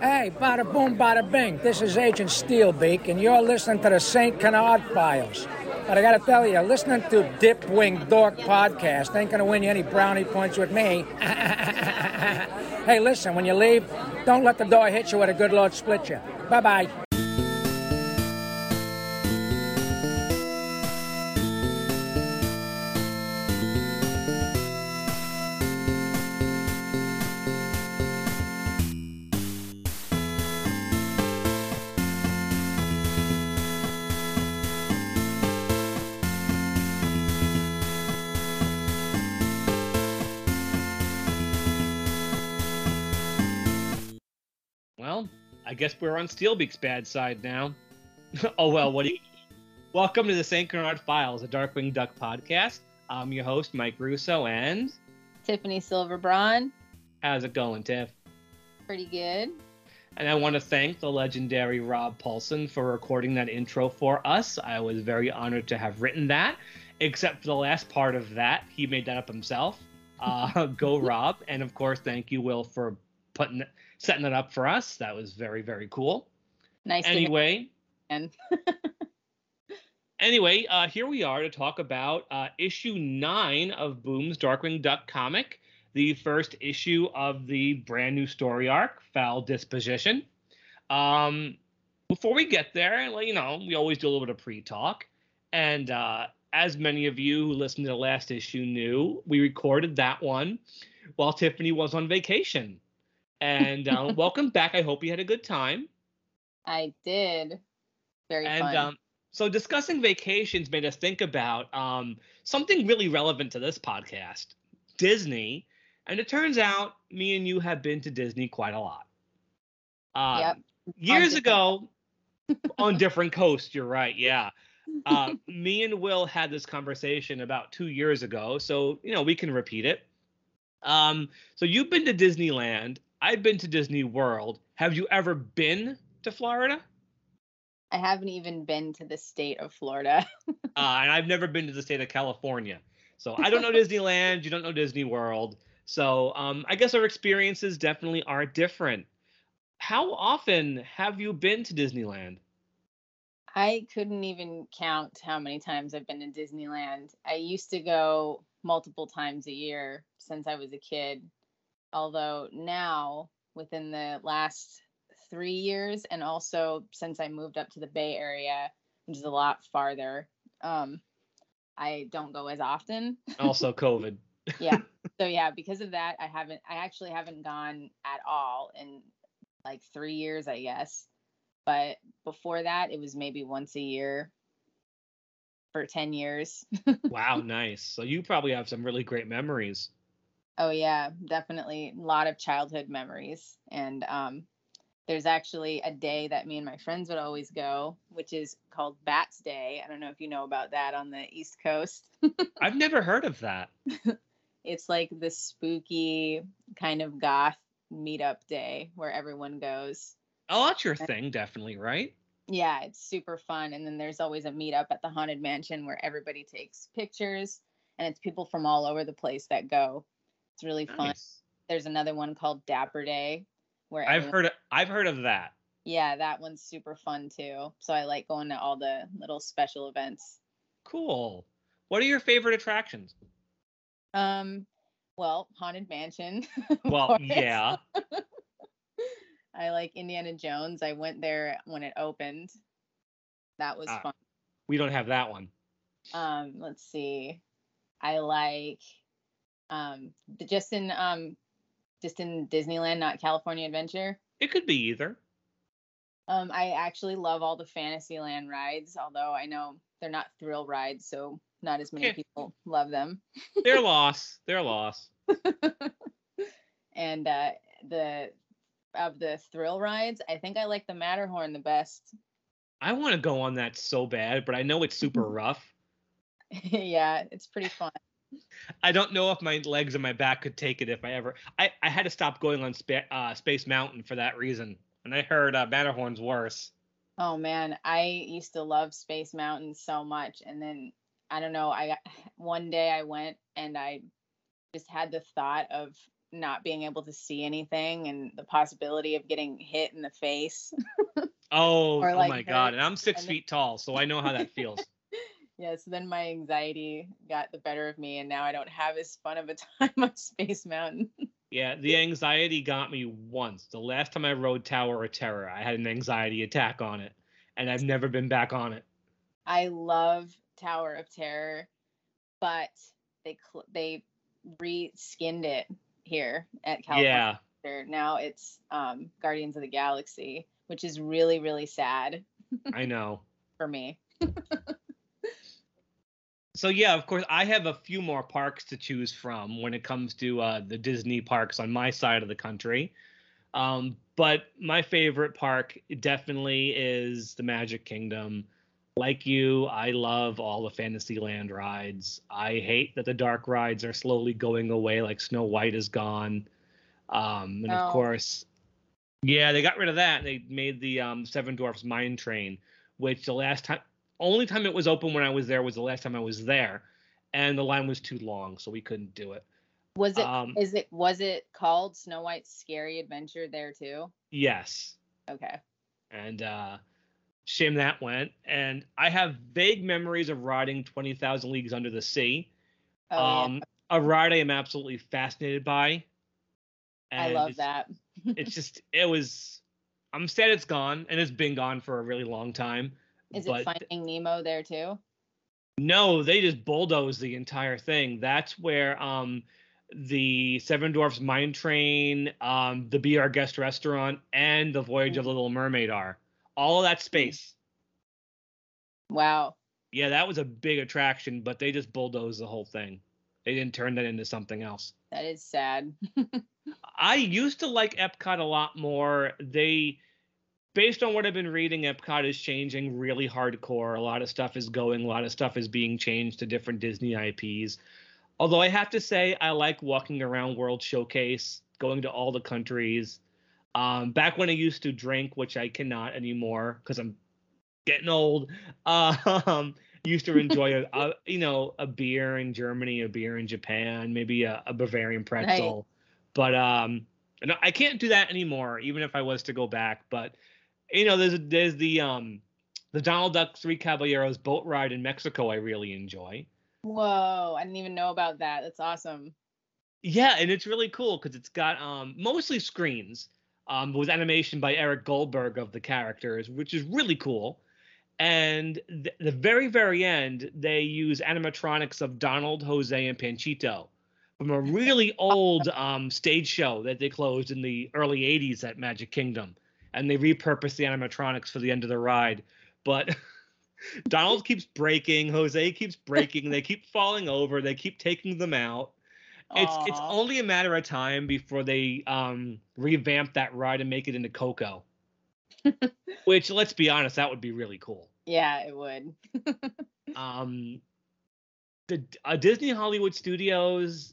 Hey, bada boom, bada bing. This is Agent Steelbeak, and you're listening to the St. Canard Files. But I gotta tell you, listening to Dipwing Dork Podcast ain't gonna win you any brownie points with me. hey, listen, when you leave, don't let the door hit you where the good Lord split you. Bye bye. Guess we're on Steelbeak's bad side now. oh well, what do you? Welcome to the St. Canard Files, a Darkwing Duck podcast. I'm your host, Mike Russo, and Tiffany Silverbraun. how's it going, Tiff? Pretty good. And I want to thank the legendary Rob Paulsen for recording that intro for us. I was very honored to have written that, except for the last part of that. He made that up himself. Uh, go, Rob. And of course, thank you, Will, for putting it, setting it up for us. That was very, very cool. Nice Anyway, And anyway, uh, here we are to talk about uh, issue nine of Boom's Darkwing Duck comic, the first issue of the brand new story arc, FOWL Disposition. Um, before we get there, well, you know, we always do a little bit of pre-talk, and uh, as many of you who listened to the last issue knew, we recorded that one while Tiffany was on vacation. And uh, welcome back. I hope you had a good time. I did. Very and fun. um, so discussing vacations made us think about um, something really relevant to this podcast disney and it turns out me and you have been to disney quite a lot uh, Yep. years ago on different coasts you're right yeah uh, me and will had this conversation about two years ago so you know we can repeat it um, so you've been to disneyland i've been to disney world have you ever been to florida I haven't even been to the state of Florida. uh, and I've never been to the state of California. So I don't know Disneyland. You don't know Disney World. So um, I guess our experiences definitely are different. How often have you been to Disneyland? I couldn't even count how many times I've been to Disneyland. I used to go multiple times a year since I was a kid. Although now, within the last three years, and also since I moved up to the Bay Area, which is a lot farther, um, I don't go as often. Also, COVID. yeah. So yeah, because of that, I haven't. I actually haven't gone at all in like three years, I guess. But before that, it was maybe once a year for ten years. wow, nice. So you probably have some really great memories. Oh yeah, definitely a lot of childhood memories. And um, there's actually a day that me and my friends would always go, which is called Bats Day. I don't know if you know about that on the East Coast. I've never heard of that. it's like the spooky kind of goth meetup day where everyone goes. Oh, that's your thing, definitely, right? Yeah, it's super fun. And then there's always a meetup at the Haunted Mansion where everybody takes pictures and it's people from all over the place that go. It's really fun. Nice. There's another one called Dapper Day where I've everyone- heard. Of, I've heard of that. Yeah, that one's super fun too. So I like going to all the little special events. Cool. What are your favorite attractions? Um, well, Haunted Mansion. Well, yeah. I like Indiana Jones. I went there when it opened. That was Ah. fun. We don't have that one. Um, let's see. I like um just in um just in Disneyland, not California Adventure. It could be either. Um, I actually love all the Fantasyland rides, although I know they're not thrill rides, so not as many Yeah. people love them. They're lost. They're lost. and uh the of the thrill rides, I think I like the Matterhorn the best. I want to go on that so bad, but I know it's super rough. yeah, it's pretty fun. I don't know if my legs and my back could take it if I ever. I, I had to stop going on spa- uh, Space Mountain for that reason, and I heard uh, Matterhorn's worse. Oh man, I used to love Space Mountain so much, and then I don't know. I got- one day I went and I just had the thought of not being able to see anything and the possibility of getting hit in the face. Oh, oh like, my god! And I'm six and then- feet tall, so I know how that feels. yeah, so then my anxiety got the better of me and now I don't have as fun of a time on Space Mountain. yeah, the anxiety got me once. The last time I rode Tower of Terror, I had an anxiety attack on it, and I've never been back on it. I love Tower of Terror, but they cl- they re-skinned it here at California. Yeah, Now it's um, Guardians of the Galaxy, which is really really sad I know. for me. So yeah, of course, I have a few more parks to choose from when it comes to uh, the Disney parks on my side of the country. Um, but my favorite park definitely is the Magic Kingdom. Like you, I love all the Fantasyland rides. I hate that the dark rides are slowly going away, like Snow White is gone. Um, and No. of course, yeah, they got rid of that. They made the um, Seven Dwarfs Mine Train, which the last time, only time it was open when I was there was the last time I was there, and the line was too long, so we couldn't do it. Was it? Um, Is it? Was it called Snow White's Scary Adventure there too? Yes, Okay. and uh, shame that went. And I have vague memories of riding Twenty Thousand Leagues Under the Sea. Oh, yeah. um, a ride I am absolutely fascinated by. I love it's- that. It's just, it was. I'm sad it's gone, and it's been gone for a really long time. Is but it Finding Nemo there too? No, they just bulldoze the entire thing. That's where um the Seven Dwarfs Mine Train, um, the Be Our Guest restaurant, and the Voyage of the Little Mermaid are. All of that space. Wow. Yeah, that was a big attraction, but they just bulldozed the whole thing. They didn't turn that into something else. That is sad. I used to like Epcot a lot more. They, based on what I've been reading, Epcot is changing really hardcore. A lot of stuff is going, a lot of stuff is being changed to different Disney IPs. Although I have to say, I like walking around World Showcase, going to all the countries. Um, back when I used to drink, which I cannot anymore because I'm getting old. Um, used to enjoy a, a you know a beer in Germany, a beer in Japan, maybe a, a Bavarian pretzel. But um, I can't do that anymore, even if I was to go back. But you know, there's there's the um the Donald Duck Three Caballeros boat ride in Mexico. I really enjoy. Whoa, I didn't even know about that. That's awesome. Yeah, and it's really cool because it's got um mostly screens um with animation by Eric Goldberg of the characters, which is really cool. And th- the very very end, they use animatronics of Donald, Jose, and Panchito from a really old um stage show that they closed in the early '80s at Magic Kingdom, and they repurpose the animatronics for the end of the ride, but. Donald keeps breaking, Jose keeps breaking, they keep falling over, they keep taking them out it's it's only a matter of time before they um revamp that ride and make it into Coco. Which let's be honest, that would be really cool. Yeah, it would. Um the uh, Disney Hollywood Studios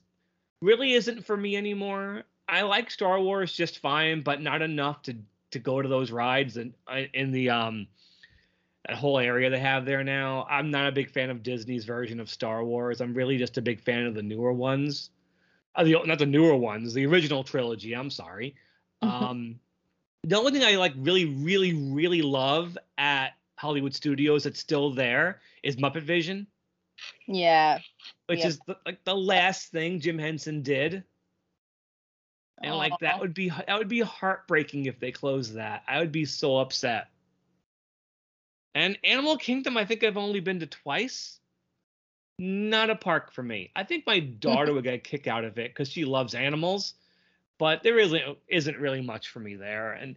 really isn't for me anymore. I like Star Wars just fine, but not enough to to go to those rides and uh, in the um that whole area they have there now. I'm not a big fan of Disney's version of Star Wars. I'm really just a big fan of the newer ones. Uh, the, not the newer ones, the original trilogy. I'm sorry. Um, the only thing I like really, really, really love at Hollywood Studios that's still there is Muppet Vision, Yeah. which Yeah. is the, like the last thing Jim Henson did. And like that would be that would be heartbreaking if they closed that. I would be so upset. And Animal Kingdom, I think I've only been to twice. Not a park for me. I think my daughter would get a kick out of it because she loves animals, but there isn't isn't really much for me there. And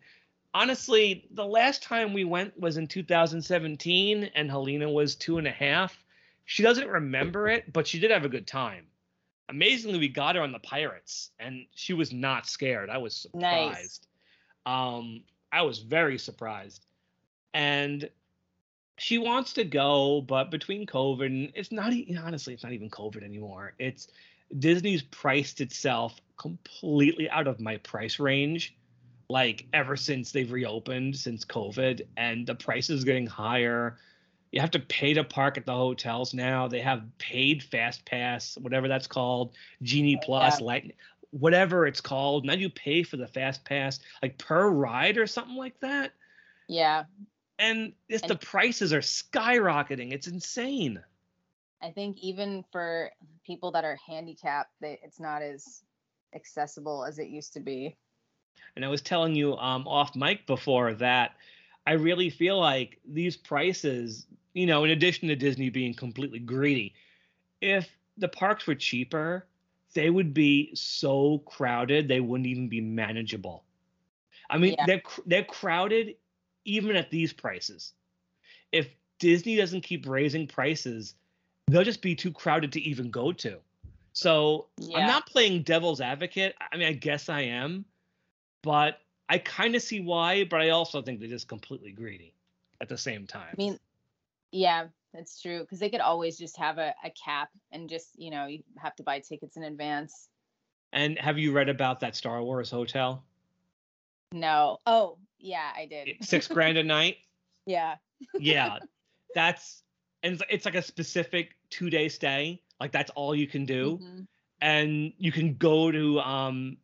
honestly, the last time we went was in 2017, and Helena was two and a half. She doesn't remember it, but she did have a good time. Amazingly, we got her on the Pirates, and she was not scared. I was Nice. surprised. Um, I was very surprised, and she wants to go, but between COVID, and it's not honestly, it's not even COVID anymore. It's Disney's priced itself completely out of my price range, like ever since they've reopened since COVID, and the price is getting higher. You have to pay to park at the hotels now. They have paid fast pass, whatever that's called, Genie Plus, yeah. Light. whatever it's called. Now you pay for the fast pass like per ride or something like that. Yeah. And it's And- the prices are skyrocketing. It's insane. I think even for people that are handicapped, they, it's not as accessible as it used to be. And I was telling you um, off mic before that I really feel like these prices, you know, in addition to Disney being completely greedy, if the parks were cheaper, they would be so crowded they wouldn't even be manageable. I mean, Yeah. they're they're crowded even at these prices. If Disney doesn't keep raising prices, they'll just be too crowded to even go to. So I'm not playing devil's advocate. I mean, I guess I am, but I kind of see why. But I also think they're just completely greedy at the same time. I mean, yeah, that's true. Because they could always just have a, a cap and just, you know, you have to buy tickets in advance. and have you read about that Star Wars hotel? No. Oh, yeah, I did. Six grand a night. yeah. Yeah, that's and it's, it's like a specific two day stay. Like that's all you can do. Mhm. and you can go to um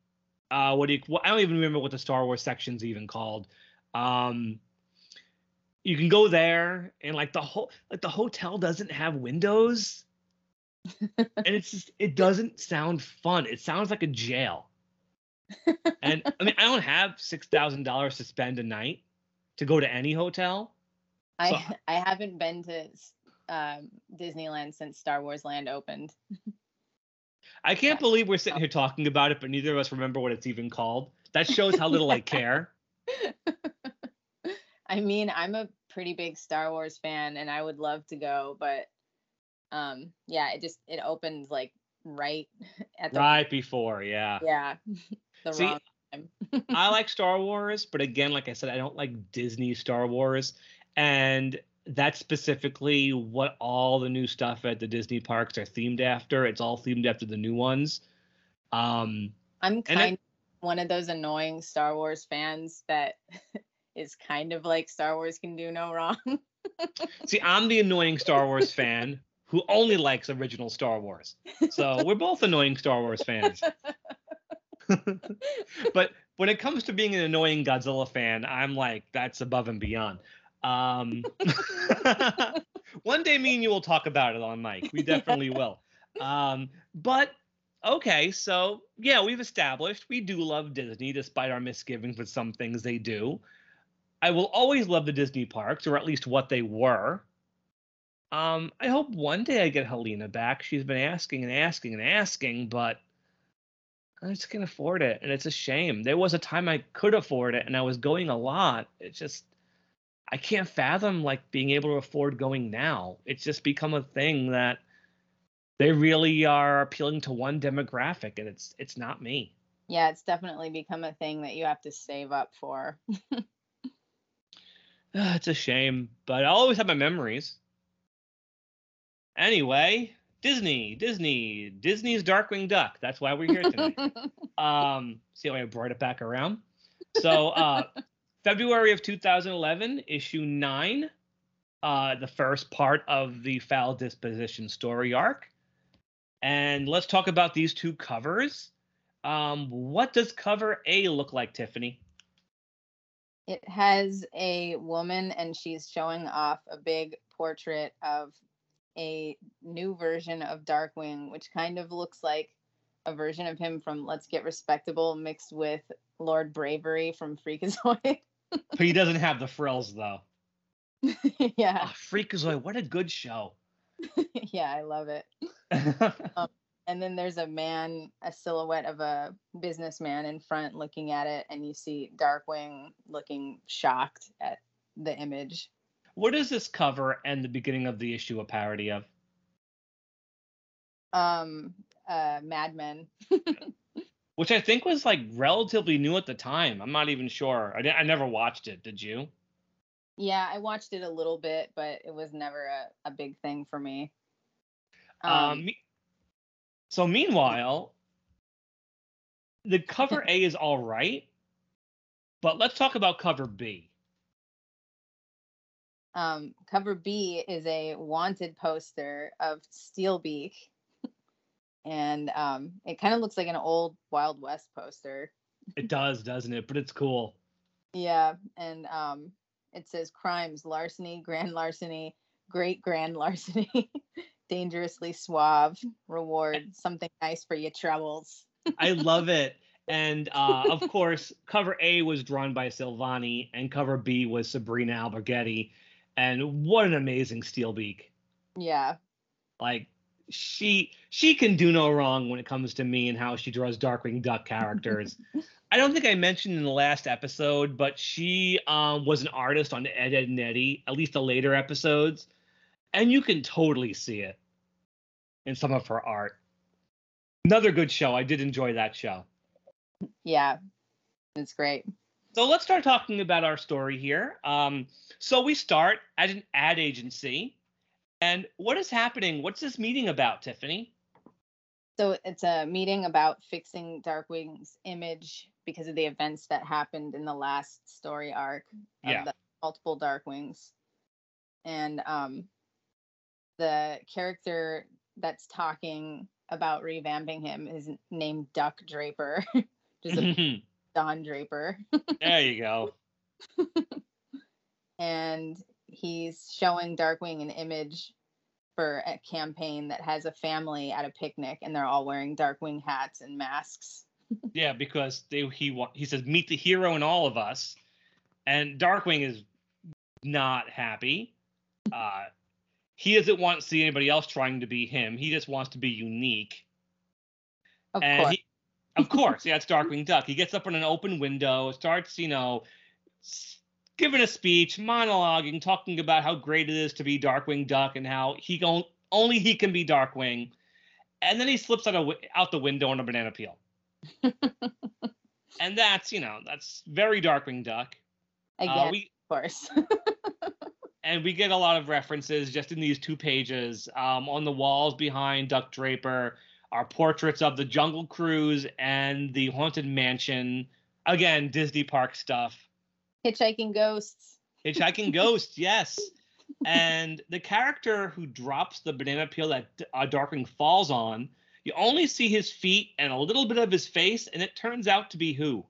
uh what do you well, I don't even remember what the Star Wars section's even called. Um you can go there and like the whole like the hotel doesn't have windows. and it's just it doesn't sound fun. It sounds like a jail. and I mean I don't have six thousand dollars to spend a night to go to any hotel. I So- I haven't been to um, Disneyland since Star Wars Land opened. I can't believe we're sitting here talking about it, but neither of us remember what it's even called. That shows how little I care. I mean, I'm a pretty big Star Wars fan and I would love to go, but um yeah, it just it opened like right at the Right before, yeah. yeah. the See, wrong time. I like Star Wars, but again, like I said, I don't like Disney Star Wars. And that's specifically what all the new stuff at the Disney parks are themed after. It's all themed after the new ones. Um, I'm kind of one of those annoying Star Wars fans that is kind of like Star Wars can do no wrong. see, I'm the annoying Star Wars fan who only likes original Star Wars. So we're both annoying Star Wars fans. but when it comes to being an annoying Godzilla fan, I'm like, that's above and beyond. Um, one day, me and you will talk about it on mic. We definitely will. Um, but okay, so yeah, we've established we do love Disney despite our misgivings with some things they do. I will always love the Disney parks, or at least what they were. Um, I hope one day I get Helena back. She's been asking and asking and asking, but I just can't afford it, and it's a shame. There was a time I could afford it, and I was going a lot. It's just I can't fathom like being able to afford going now. It's just become a thing that they really are appealing to one demographic, and it's it's not me. yeah, it's definitely become a thing that you have to save up for. it's a shame, but I always have my memories. Anyway, Disney, Disney, Disney's Darkwing Duck. That's why we're here tonight. um, see how I brought it back around. So, uh, February of 2011, issue nine, uh, the first part of the FOWL Disposition story arc. And let's talk about these two covers. Um, what does cover A look like, Tiffany? It has a woman and she's showing off a big portrait of a new version of Darkwing, which kind of looks like a version of him from Let's Get Respectable mixed with Lord Bravery from Freakazoid. But he doesn't have the frills, though. yeah, Oh, Freakazoid, what a good show. yeah, I love it. Um, And then there's a man, a silhouette of a businessman in front looking at it, and you see Darkwing looking shocked at the image. what is this cover and the beginning of the issue a parody of? Um, uh, Mad Men. Which I think was like relatively new at the time. I'm not even sure. I, I never watched it. Did you? Yeah, I watched it a little bit, but it was never a, a big thing for me. Um, Um, me- so meanwhile, the cover A is all right, but let's talk about cover B. um, cover B is a wanted poster of Steelbeak, and um, it kind of looks like an old Wild West poster. It does, doesn't it? But it's cool. Yeah, and um, it says crimes, larceny, grand larceny, great grand larceny, dangerously suave, reward, something nice for your troubles. I love it. And uh, of course, cover A was drawn by Silvani, and cover B was Sabrina Alberghetti. And what an amazing Steelbeak! Yeah, Like she she can do no wrong when it comes to me and how she draws Darkwing Duck characters. I don't think I mentioned in the last episode, but she um, was an artist on Ed, Edd n Eddy, at least the later episodes, and you can totally see it in some of her art. Another good show. I did enjoy that show. yeah, it's great. So let's start talking about our story here. Um, so we start at an ad agency, and what is happening? What's this meeting about, Tiffany? So it's a meeting about fixing Darkwing's image because of the events that happened in the last story arc of Yeah. the multiple Darkwings. And um the character that's talking about revamping him is named Duck Draper, just a Don Draper. there you go. and he's showing Darkwing an image for a campaign that has a family at a picnic and they're all wearing Darkwing hats and masks. Yeah, because they, he wa- he says meet the hero in all of us, and Darkwing is not happy. Uh, he doesn't want to see anybody else trying to be him. He just wants to be unique. Of and course. he, of course, yeah, it's Darkwing Duck. He gets up on an open window, starts, you know, giving a speech, monologuing, talking about how great it is to be Darkwing Duck and how he gon- only he can be Darkwing. And then he slips out, a, out the window on a banana peel. and that's, you know, that's very Darkwing Duck. Again, Uh, we of course. and we get a lot of references just in these two pages. Um, on the walls behind Duck Draper are portraits of the Jungle Cruise and the Haunted Mansion. Again, Disney Park stuff. Hitchhiking ghosts. Hitchhiking Ghosts, yes. And the character who drops the banana peel that uh, Darkwing falls on, you only see his feet and a little bit of his face, and it turns out to be who?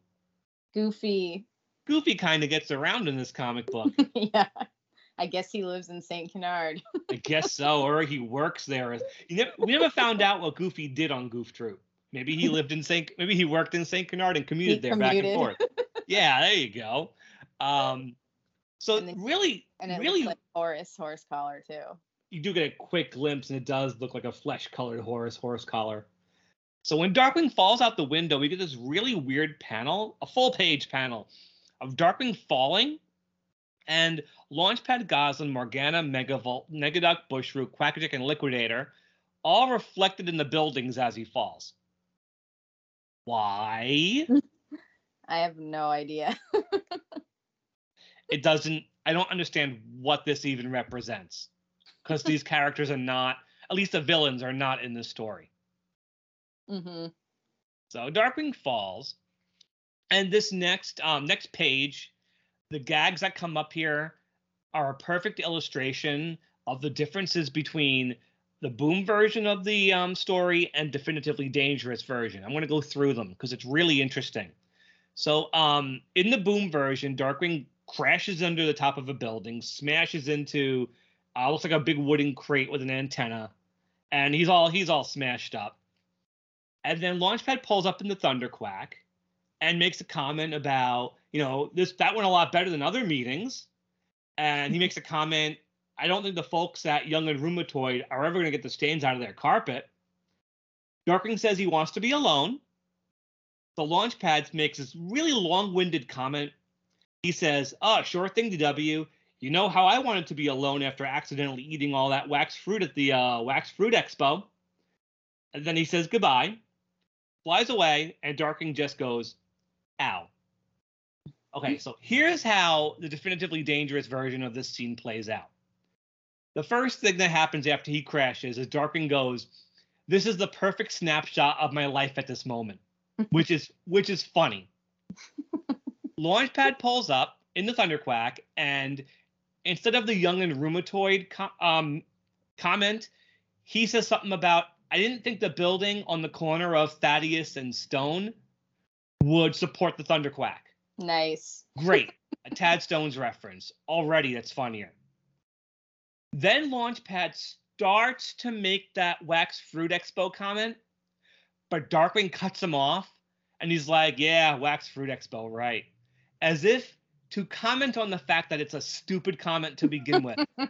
Goofy. Goofy kind of gets around in this comic book. yeah. I guess he lives in St. Canard. I guess so, or he works there. Never, we never found out what Goofy did on Goof Troop. Maybe he lived in Saint. Maybe he worked in Saint Canard and commuted He there back and commuted. forth. Yeah, there you go. Um, so And then- really, And it really, looks like Horace Horsecollar too. you do get a quick glimpse, and it does look like a flesh-colored horse horse collar. So when Darkwing falls out the window, we get this really weird panel, a full-page panel of Darkwing falling, and Launchpad Gosalyn, Morgana, Megavolt, Negaduck, Bushroot, Quackerjack, and Liquidator, all reflected in the buildings as he falls. Why? I have no idea. it doesn't. I don't understand what this even represents, because these characters are not, at least the villains are not in this story. hmm So Darkwing falls, and this next um, next page, the gags that come up here are a perfect illustration of the differences between the boom version of the um, story and definitively dangerous version. I'm going to go through them because it's really interesting. So um, in the boom version, Darkwing crashes under the top of a building, smashes into uh, looks like a big wooden crate with an antenna, and he's all he's all smashed up. And then Launchpad pulls up in the Thunderquack and makes a comment about, you know, this that went a lot better than other meetings. And he makes a comment, I don't think the folks at Young and Rheumatoid are ever going to get the stains out of their carpet. Darkwing says he wants to be alone. The Launchpad makes this really long-winded comment. He says, "Oh, sure thing, DW. You know how I wanted to be alone after accidentally eating all that wax fruit at the uh, Wax Fruit Expo." And then he says goodbye flies away, and Darkwing just goes, ow. Okay, so here's how the definitively dangerous version of this scene plays out. The first thing that happens after he crashes is Darkwing goes, This is the perfect snapshot of my life at this moment, which is which is funny. Launchpad pulls up in the Thunderquack, and instead of the young and rheumatoid co- um, comment, he says something about I didn't think the building on the corner of Thaddeus and Stone would support the Thunderquack. Nice. Great. a Tad Stones reference. Already that's funnier. Then Launchpad starts to make that Wax Fruit Expo comment, but Darkwing cuts him off and he's like, Yeah, Wax Fruit Expo, right. As if to comment on the fact that it's a stupid comment to begin with.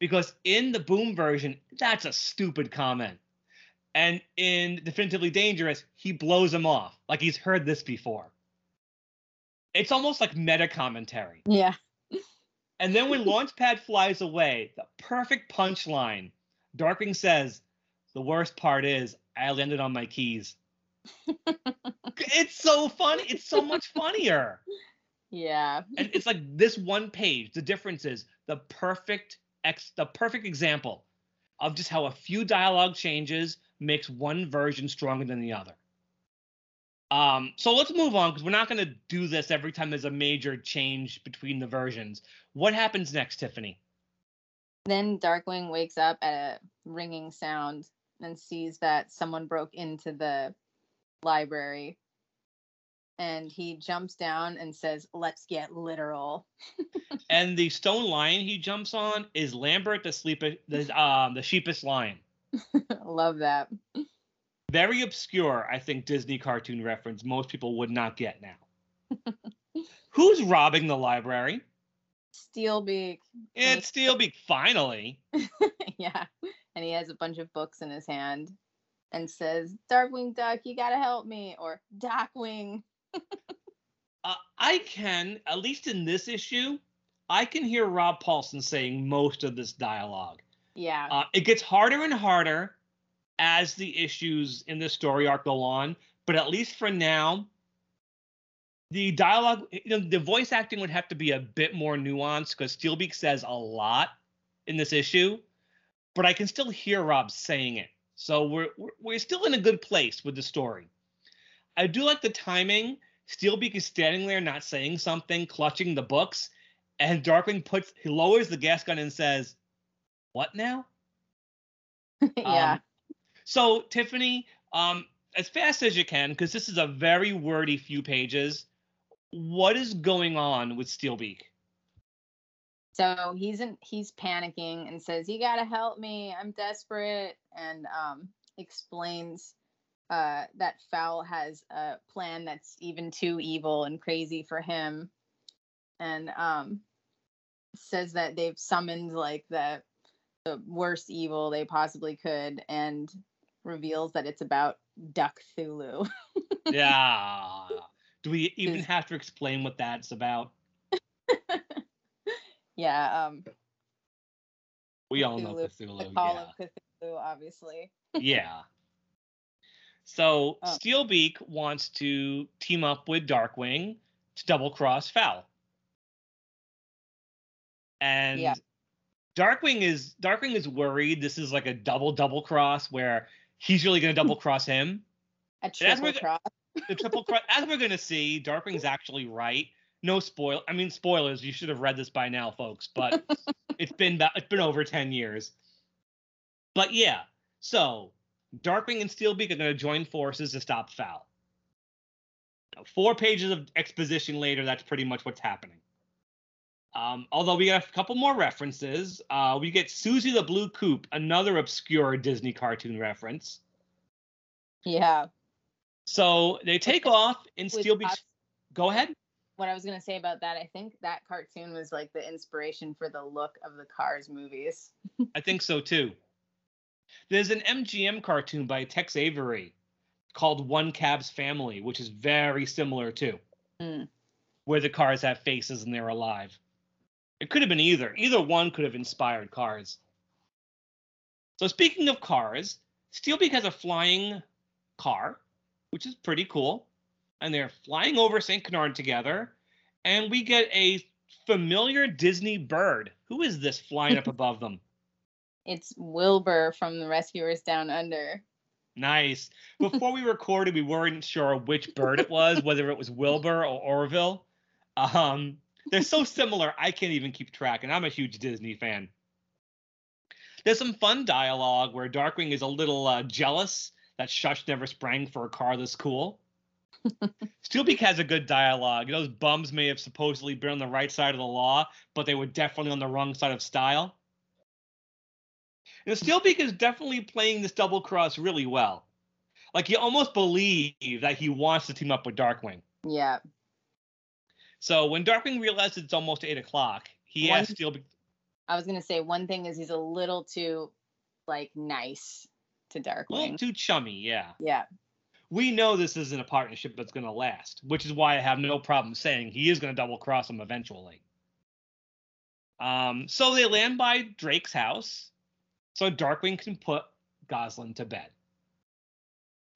because in the Boom version, that's a stupid comment. And in Definitively Dangerous, he blows him off like he's heard this before. It's almost like meta commentary. Yeah. And then when Launchpad flies away, the perfect punchline, Darkwing says, The worst part is I landed on my keys. it's so funny. It's so much funnier. Yeah. And it's like this one page. The difference is the perfect ex the perfect example of just how a few dialogue changes makes one version stronger than the other. Um, so let's move on because we're not going to do this every time there's a major change between the versions. What happens next, Tiffany? Then Darkwing wakes up at a ringing sound and sees that someone broke into the library. And he jumps down and says, Let's get literal. and the stone lion he jumps on is Lambert the sleep the um the sheepish lion. Love that. Very obscure, I think, Disney cartoon reference most people would not get now. Who's robbing the library? Steelbeak. It's Steelbeak, finally. yeah. And he has a bunch of books in his hand and says, Darkwing Duck, you gotta help me, or Dockwing. uh, I can, at least in this issue, I can hear Rob Paulsen saying most of this dialogue. Yeah. Uh, it gets harder and harder as the issues in the story arc go on, but at least for now, the dialogue, you know, the voice acting would have to be a bit more nuanced because Steelbeak says a lot in this issue, but I can still hear Rob saying it. So we're we're still in a good place with the story. I do like the timing. Steelbeak is standing there, not saying something, clutching the books, and Darkwing puts he lowers the gas gun and says, "What now?" yeah. Um, so Tiffany, um, as fast as you can, because this is a very wordy few pages. What is going on with Steelbeak? So he's in, he's panicking and says, "You gotta help me! I'm desperate!" And um, explains uh, that FOWL has a plan that's even too evil and crazy for him, and um, says that they've summoned like the the worst evil they possibly could, and reveals that it's about Duck Thulu. yeah. Do we even have to explain what that's about? yeah. Um. We Cthulhu, all know Cthulhu. The call yeah. of Cthulhu, obviously. yeah. So oh. Steelbeak wants to team up with Darkwing to double cross FOWL. And yeah. Darkwing is Darkwing is worried this is like a double double cross where he's really going to double cross him. A triple cross. The triple cross. As we're going to see, Darkwing's actually right. No spoil. I mean spoilers. You should have read this by now, folks. But it's been it's been over ten years. But yeah, so Darkwing and Steelbeak are going to join forces to stop FOWL. Four pages of exposition later, that's pretty much what's happening. Um, although we got a couple more references. Uh, we get Susie the Blue Coupe, another obscure Disney cartoon reference. Yeah. So they take off in Steelbeak's. Go ahead. What I was going to say about that, I think that cartoon was like the inspiration for the look of the Cars movies. I think so too. There's an MGM cartoon by Tex Avery called One Cab's Family, which is very similar too, mm. where the cars have faces and they're alive. It could have been either. Either one could have inspired cars. So speaking of cars, Steelbeak has a flying car, which is pretty cool. And they're flying over St. Canard together. And we get a familiar Disney bird. Who is this flying up above them? It's Wilbur from the Rescuers Down Under. Nice. Before we recorded, we weren't sure which bird it was, whether it was Wilbur or Orville. Um, they're so similar, I can't even keep track, and I'm a huge Disney fan. There's some fun dialogue where Darkwing is a little uh, jealous that Shush never sprang for a car this cool. Steelbeak has a good dialogue. Those bums may have supposedly been on the right side of the law, but they were definitely on the wrong side of style. And Steelbeak is definitely playing this double cross really well. Like you almost believe that he wants to team up with Darkwing. Yeah. So when Darkwing realizes it's almost eight o'clock, he One- asks Steelbeak. I was gonna say one thing is he's a little too like nice to Darkwing. A little too chummy, yeah. Yeah. We know this isn't a partnership that's going to last, which is why I have no problem saying he is going to double cross him eventually. Um, so they land by Drake's house, so Darkwing can put Gosalyn to bed.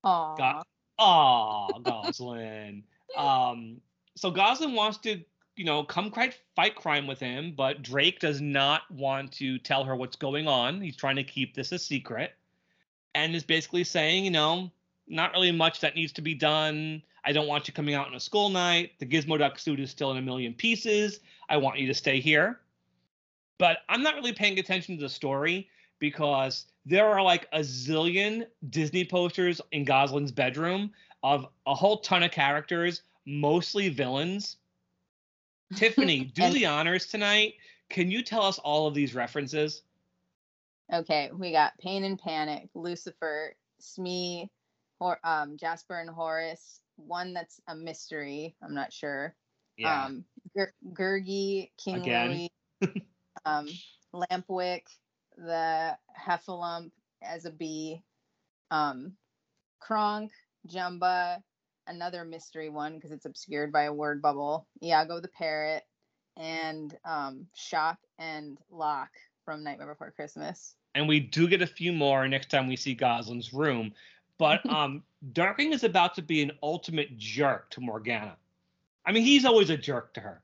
Aw. Got- Aw, Gosalyn. um, so Gosalyn wants to, you know, come fight, crime with him, but Drake does not want to tell her what's going on. He's trying to keep this a secret, and is basically saying, you know, not really much that needs to be done. I don't want you coming out on a school night. The Gizmo Duck suit is still in a million pieces. I want you to stay here. But I'm not really paying attention to the story because there are like a zillion Disney posters in Gosalyn's bedroom of a whole ton of characters, mostly villains. Tiffany, do And- the honors tonight. Can you tell us all of these references? Okay, we got Pain and Panic, Lucifer, Smee, Hor- um, Jasper and Horace. One that's a mystery. I'm not sure. Um, Gur- Gurgi, King Again. Louie, um, Lampwick, the Heffalump as a bee, um, Kronk, Jumba, another mystery one because it's obscured by a word bubble, Iago the parrot, and um, Shock and Lock from Nightmare Before Christmas. and we do get a few more next time we see Gosalyn's room. But um, Darkwing is about to be an ultimate jerk to Morgana. I mean, he's always a jerk to her.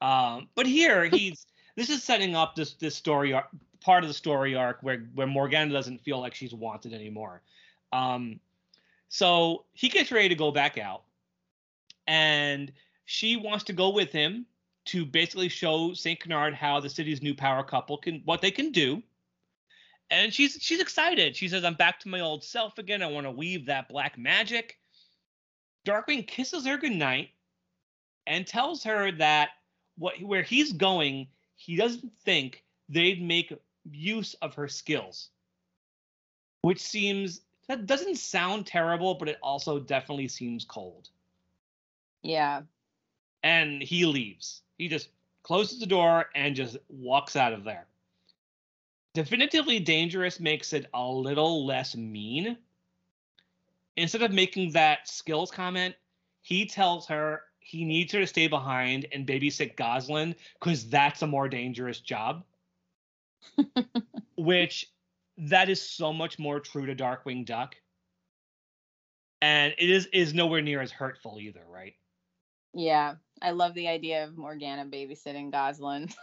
Um, but here he's this is setting up this this story arc, part of the story arc where where Morgana doesn't feel like she's wanted anymore. Um, so he gets ready to go back out, and she wants to go with him to basically show Saint Canard how the city's new power couple can what they can do and she's she's excited. She says, "I'm back to my old self again. I want to weave that black magic." Darkwing kisses her goodnight and tells her that what where he's going, he doesn't think they'd make use of her skills. Which seems that doesn't sound terrible, but it also definitely seems cold. Yeah. And he leaves. He just closes the door and just walks out of there. Definitively Dangerous makes it a little less mean. Instead of making that skills comment, he tells her he needs her to stay behind and babysit Gosalyn because that's a more dangerous job. Which that is so much more true to Darkwing Duck. And it is is nowhere near as hurtful either, right? Yeah. I love the idea of Morgana babysitting Gosalyn.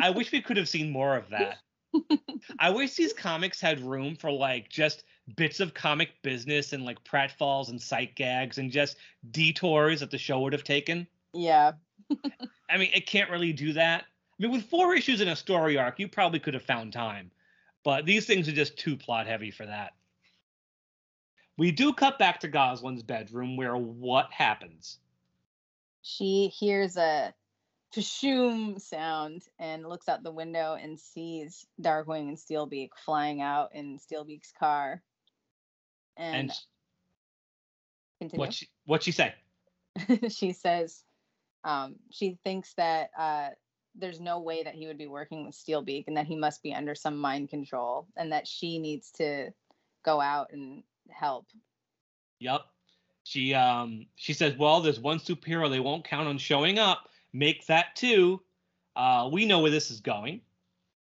I wish we could have seen more of that. I wish these comics had room for like just bits of comic business and like pratfalls and sight gags and just detours that the show would have taken. yeah. I mean, it can't really do that. I mean, with four issues in a story arc, you probably could have found time, but these things are just too plot heavy for that. We do cut back to Gosalyn's bedroom where what happens? She hears a pshoom sound and looks out the window and sees Darkwing and Steelbeak flying out in Steelbeak's car. And, And continue. what she, what she say? she says um, she thinks that uh, there's no way that he would be working with Steelbeak and that he must be under some mind control and that she needs to go out and help. Yep. She um she says, "Well, there's one superhero they won't count on showing up. Make that two." Uh, we know where this is going.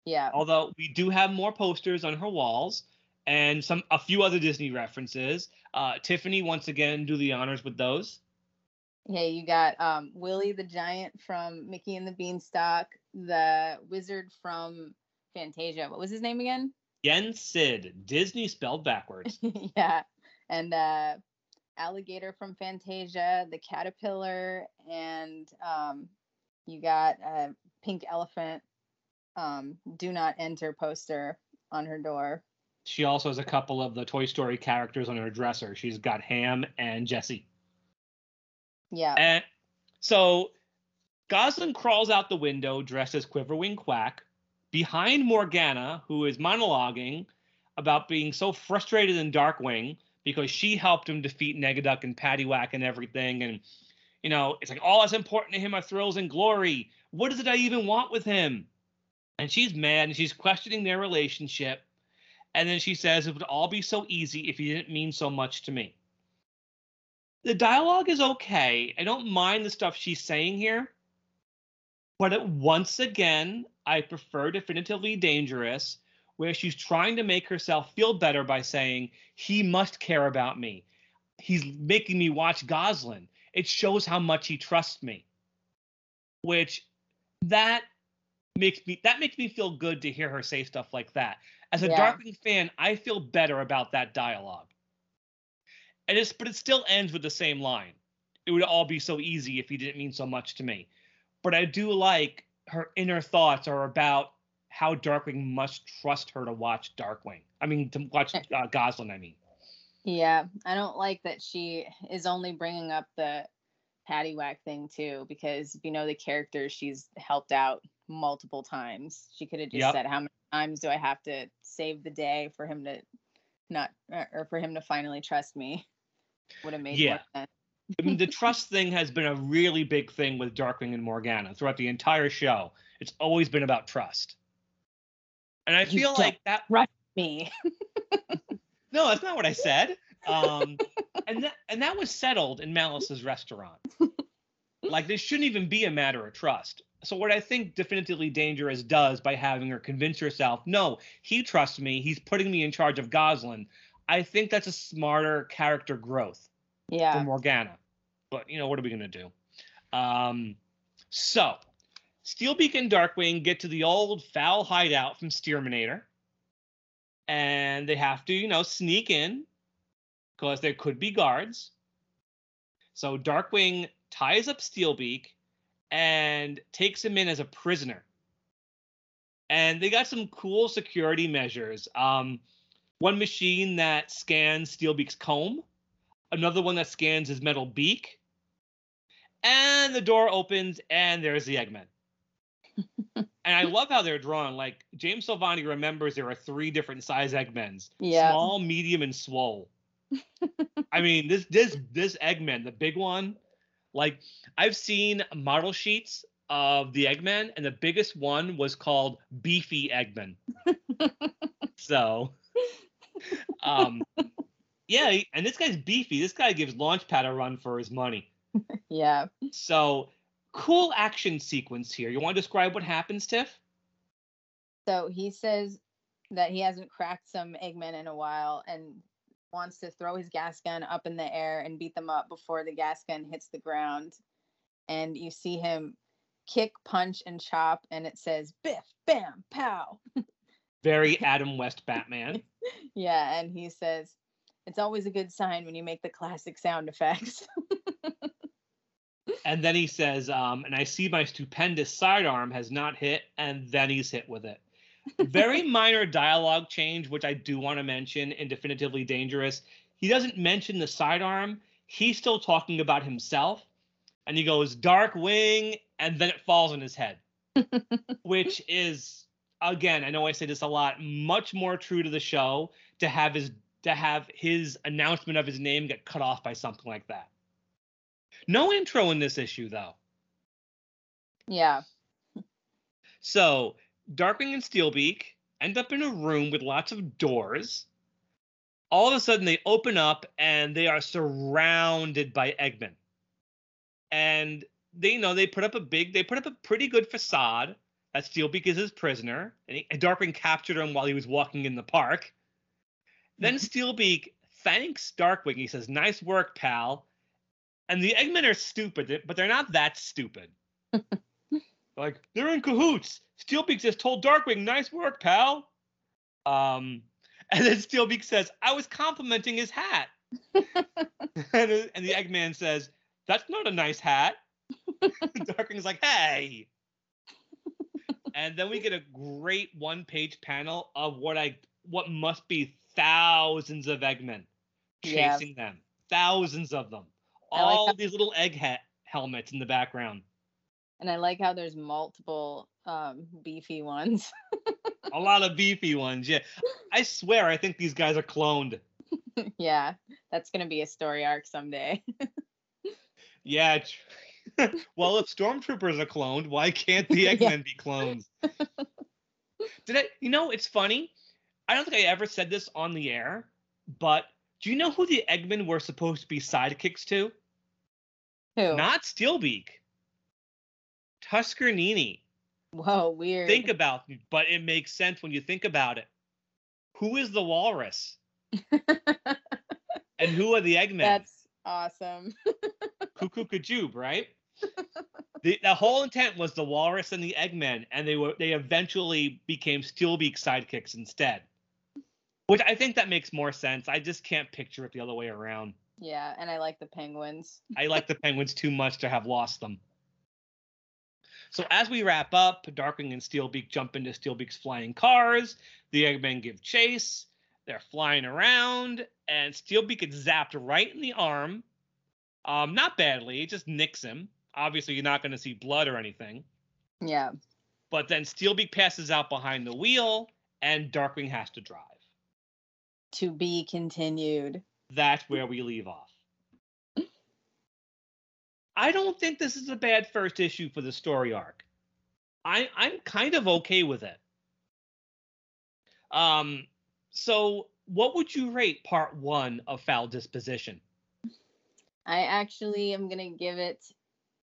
Yeah. Although we do have more posters on her walls and some a few other Disney references. Uh, Tiffany once again do the honors with those. Hey, you got um, Willie the Giant from Mickey and the Beanstalk, the wizard from Fantasia. What was his name again? Yen Sid, Disney spelled backwards. yeah. And uh, Alligator from Fantasia, the caterpillar, and um, you got a pink elephant um, do not enter poster on her door. She also has a couple of the Toy Story characters on her dresser. She's got Ham and Jesse. Yeah. And so Gosalyn crawls out the window dressed as Quiverwing Quack behind Morgana, who is monologuing about being so frustrated in Darkwing because she helped him defeat Negaduck and Paddywhack and everything. And, you know, it's like all that's important to him are thrills and glory. What is it I even want with him? And she's mad and she's questioning their relationship. And then she says it would all be so easy if he didn't mean so much to me. The dialogue is okay. I don't mind the stuff she's saying here. But it, once again, I prefer Definitively Dangerous, where she's trying to make herself feel better by saying, he must care about me. He's making me watch Gosalyn. It shows how much he trusts me. Which that makes me that makes me feel good to hear her say stuff like that. As a Yeah. Darkwing fan, I feel better about that dialogue. And it's but it still ends with the same line. It would all be so easy if he didn't mean so much to me. But I do like her inner thoughts are about how Darkwing must trust her to watch Darkwing. I mean, to watch uh, Gosalyn. I mean, Yeah, I don't like that she is only bringing up the paddywhack thing too, because if you know the character, she's helped out multiple times. She could have just Yep. said, "How many times do I have to save the day for him to not, or or for him to finally trust me?" Would have made Yeah. more sense. I mean, the trust thing has been a really big thing with Darkwing and Morgana throughout the entire show. It's always been about trust. And I You feel like that trust Me. No, that's not what I said. Um, and that and that was settled in Malice's restaurant. Like this shouldn't even be a matter of trust. So what I think definitively dangerous does by having her convince herself, no, he trusts me. He's putting me in charge of Gosalyn. I think that's a smarter character growth for Yeah. Morgana. But you know what are we gonna do? Um, so Steelbeak and Darkwing get to the old FOWL hideout from Steerminator and they have to, you know, sneak in because there could be guards. So Darkwing ties up Steelbeak and takes him in as a prisoner. And they got some cool security measures. Um, one machine that scans Steelbeak's comb, another one that scans his metal beak, and the door opens and there's the Eggman. and I love how they're drawn. Like James Silvani remembers there are three different size Eggmans: Yeah. small, medium, and swole. I mean, this this this Eggman, the big one, like I've seen model sheets of the Eggman, and the biggest one was called Beefy Eggman. so, um, yeah, and this guy's beefy. This guy gives Launchpad a run for his money. Yeah. So, cool action sequence here. You want to describe what happens, Tiff? So he says that he hasn't cracked some Eggman in a while and wants to throw his gas gun up in the air and beat them up before the gas gun hits the ground. And you see him kick, punch, and chop, and it says biff, bam, pow. Very Adam West Batman. Yeah, and he says it's always a good sign when you make the classic sound effects. And then he says, um, and I see my stupendous sidearm has not hit, and then he's hit with it. Very minor dialogue change, which I do want to mention in Definitively Dangerous. He doesn't mention the sidearm. He's still talking about himself. And he goes, Darkwing, and then it falls on his head. which is again, I know I say this a lot, much more true to the show to have his to have his announcement of his name get cut off by something like that. No intro in this issue though. yeah. So Darkwing and Steelbeak end up in a room with lots of doors. All of a sudden, they open up and they are surrounded by Eggman. And they you know they put up a big, they put up a pretty good facade Steelbeak is his prisoner, and, he, and Darkwing captured him while he was walking in the park. Then Steelbeak thanks Darkwing. He says, "Nice work, pal." And the Eggmen are stupid, but they're not that stupid. like they're in cahoots. Steelbeak just told Darkwing, "Nice work, pal." Um, and then Steelbeak says, "I was complimenting his hat." and, and the Eggman says, "That's not a nice hat." Darkwing's like, "Hey." And then we get a great one-page panel of what I what must be thousands of Eggmen Yeah. chasing them, thousands of them, I like all how- these little egg he- helmets in the background. And I like how there's multiple um, beefy ones. a lot of beefy ones. Yeah, I swear, I think these guys are cloned. yeah, that's gonna be a story arc someday. Yeah. tr- well, if stormtroopers are cloned, why can't the Yeah. Eggmen be clones? Did I? You know, it's funny. I don't think I ever said this on the air, but do you know who the Eggmen were supposed to be sidekicks to? Who? Not Steelbeak. Tuskernini. Whoa, weird. Think about, but it makes sense when you think about it. Who is the walrus? And who are the Eggmen? That's awesome. Cuckoo Kajube, right? The the whole intent was the walrus and the Eggmen, and they were they eventually became Steelbeak sidekicks instead. Which I think that makes more sense. I just can't picture it the other way around. Yeah, and I like the penguins. I like the penguins too much to have lost them. So as we wrap up, Darkwing and Steelbeak jump into Steelbeak's flying cars. The Eggmen give chase. They're flying around, and Steelbeak gets zapped right in the arm. Um, not badly, it just nicks him. Obviously, you're not going to see blood or anything. Yeah. But then Steelbeak passes out behind the wheel, and Darkwing has to drive. To be continued. That's where we leave off. I don't think this is a bad first issue for the story arc. I I'm kind of okay with it. Um so what would you rate part 1 of FOWL Disposition? I actually am gonna give it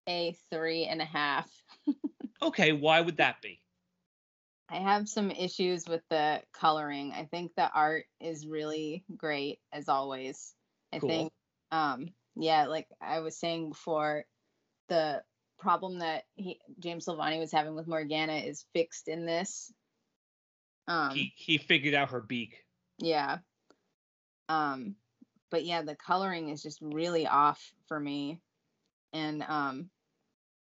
a three and a half. Okay, why would that be? I have some issues with the coloring. I think the art is really great as always. I Cool. think um yeah, like I was saying before, the problem that he James Silvani was having with Morgana is fixed in this. Um he he figured out her beak. yeah. Um but yeah, the coloring is just really off for me. And um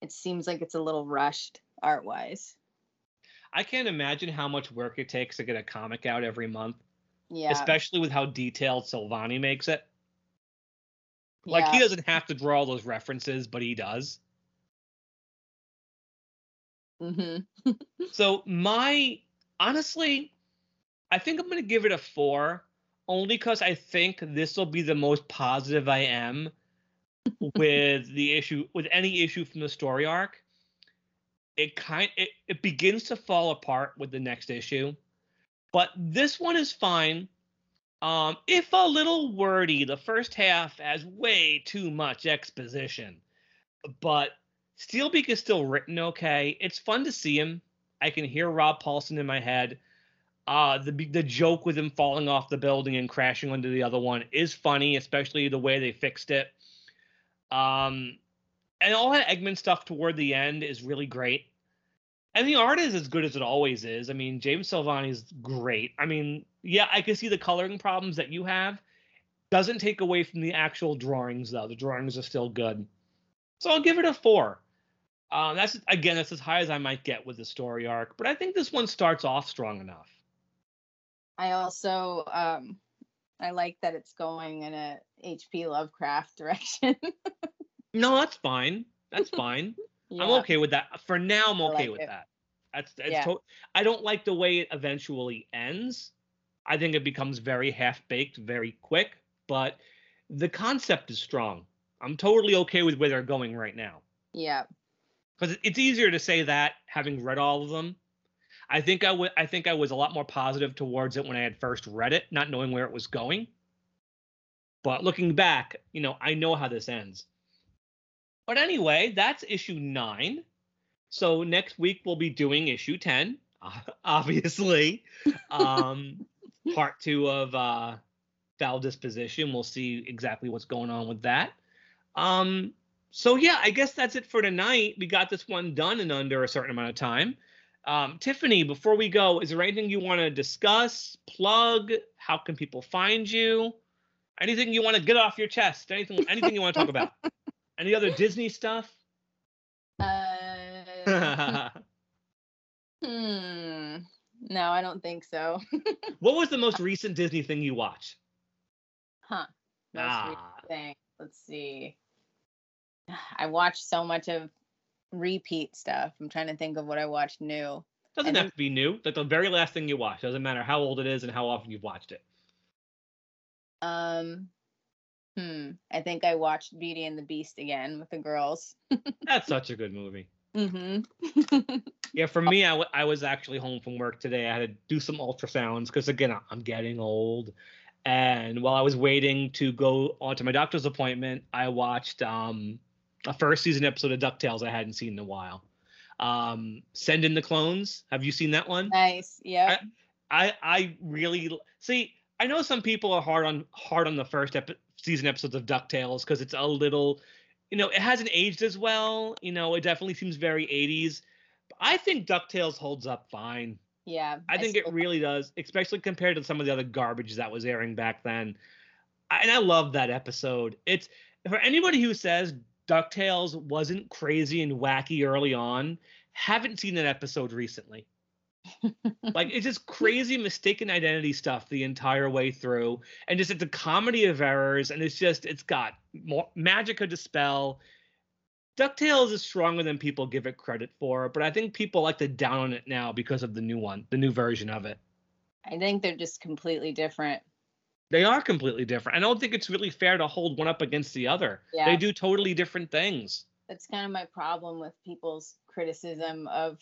it seems like it's a little rushed art wise. I can't imagine how much work it takes to get a comic out every month, Yeah. especially with how detailed Silvani makes it. Like yeah. he doesn't have to draw all those references, but he does. Mm-hmm. So my honestly, I think I'm gonna give it a four, only because I think this will be the most positive I am with the issue with any issue from the story arc. It kind it, it begins to fall apart with the next issue. But this one is fine. Um, if a little wordy, the first half has way too much exposition. But Steelbeak is still written okay. It's fun to see him. I can hear Rob Paulsen in my head. Uh, the the joke with him falling off the building and crashing into the other one is funny, especially the way they fixed it. Um, and all that Eggman stuff toward the end is really great. And the art is as good as it always is. I mean, James Silvani is great. I mean, yeah, I can see the coloring problems that you have. Doesn't take away from the actual drawings though. The drawings are still good. So I'll give it a four. Um, that's again, that's as high as I might get with the story arc, but I think this one starts off strong enough. I also um I like that it's going in a HP Lovecraft direction. No, that's fine. That's fine. I'm okay with that. For now, I'm okay like with it. that. That's, that's Yeah. to- I don't like the way it eventually ends. I think it becomes very half baked very quick, but the concept is strong. I'm totally okay with where they're going right now. Yeah. because it's easier to say that having read all of them. I think I would. I think I was a lot more positive towards it when I had first read it, not knowing where it was going. But looking back, you know, I know how this ends. But anyway, that's issue nine. So next week we'll be doing issue ten, obviously. Um, part two of uh, FOWL Disposition. We'll see exactly what's going on with that. Um, so yeah, I guess that's it for tonight. We got this one done in under a certain amount of time. Um, Tiffany, before we go, is there anything you want to discuss, plug? How can people find you? Anything you want to get off your chest? Anything? Anything you want to talk about? Any other Disney stuff? Uh, Hmm. No, I don't think so. what was the most recent Disney thing you watched? Huh. Most Ah. recent thing. Let's see. I watched so much of repeat stuff. I'm trying to think of what I watched new. Doesn't have to be new. Like the very last thing you watch. Doesn't matter how old it is and how often you've watched it. Um. Hmm. I think I watched Beauty and the Beast again with the girls. That's such a good movie. Mm-hmm. Yeah, for me, I, w- I was actually home from work today. I had to do some ultrasounds because again, I'm getting old. And while I was waiting to go on to my doctor's appointment, I watched um, a first season episode of DuckTales I hadn't seen in a while. Um, Send in the Clones. Have you seen that one? nice. Yeah. I I really see. I know some people are hard on hard on the first epi- season episodes of Ducktales because it's a little, you know, it hasn't aged as well. You know, it definitely seems very 80s. But I think Ducktales holds up fine. yeah. I think it really does, especially compared to some of the other garbage that was airing back then. I- And I love that episode. It's for anybody who says DuckTales wasn't crazy and wacky early on, haven't seen an episode recently. like it's just crazy mistaken identity stuff the entire way through, and just it's a comedy of errors, and it's just it's got more magic to dispel. DuckTales is stronger than people give it credit for, but I think people like to down on it now because of the new one, the new version of it. I think they're just completely different. They are completely different. I don't think it's really fair to hold one up against the other. Yeah. They do totally different things. That's kind of my problem with people's criticism of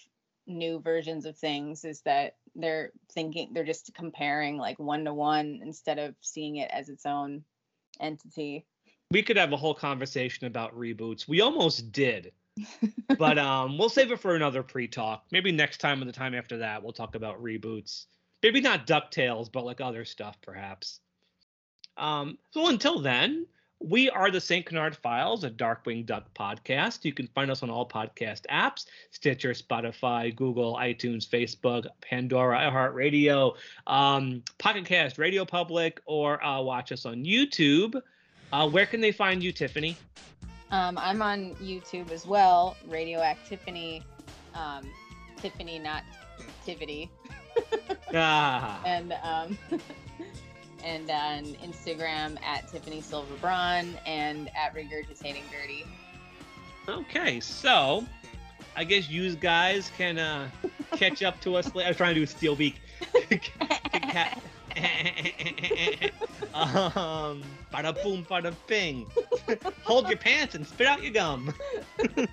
new versions of things is that they're thinking they're just comparing like one to one instead of seeing it as its own entity. We could have a whole conversation about reboots. We almost did. but um we'll save it for another pre-talk. Maybe next time or the time after that we'll talk about reboots. Maybe not DuckTales, but like other stuff perhaps. Um so until then, we are the St. Canard Files, a Darkwing Duck podcast. You can find us on all podcast apps Stitcher, Spotify, Google, iTunes, Facebook, Pandora, iHeartRadio, um, Pocket Cast, Radio Public, or uh, watch us on YouTube. Uh, where can they find you, Tiffany? Um, I'm on YouTube as well, Radioactivity, um, Tiffany, not Tivity, Ah, and um, and on Instagram at Tiffany Silver Braun and at Regurgitating Dirty. okay, so I guess you guys can uh, catch up to us later. I was trying to do a Steelbeak. Um, bada boom, bada bing. Hold your pants and spit out your gum. Oh,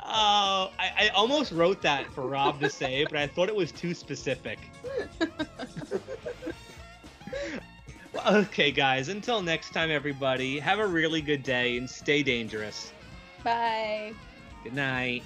I, I almost wrote that for Rob to say, but I thought it was too specific. Well, okay, guys, until next time, everybody, have a really good day and stay dangerous. Bye. Good night.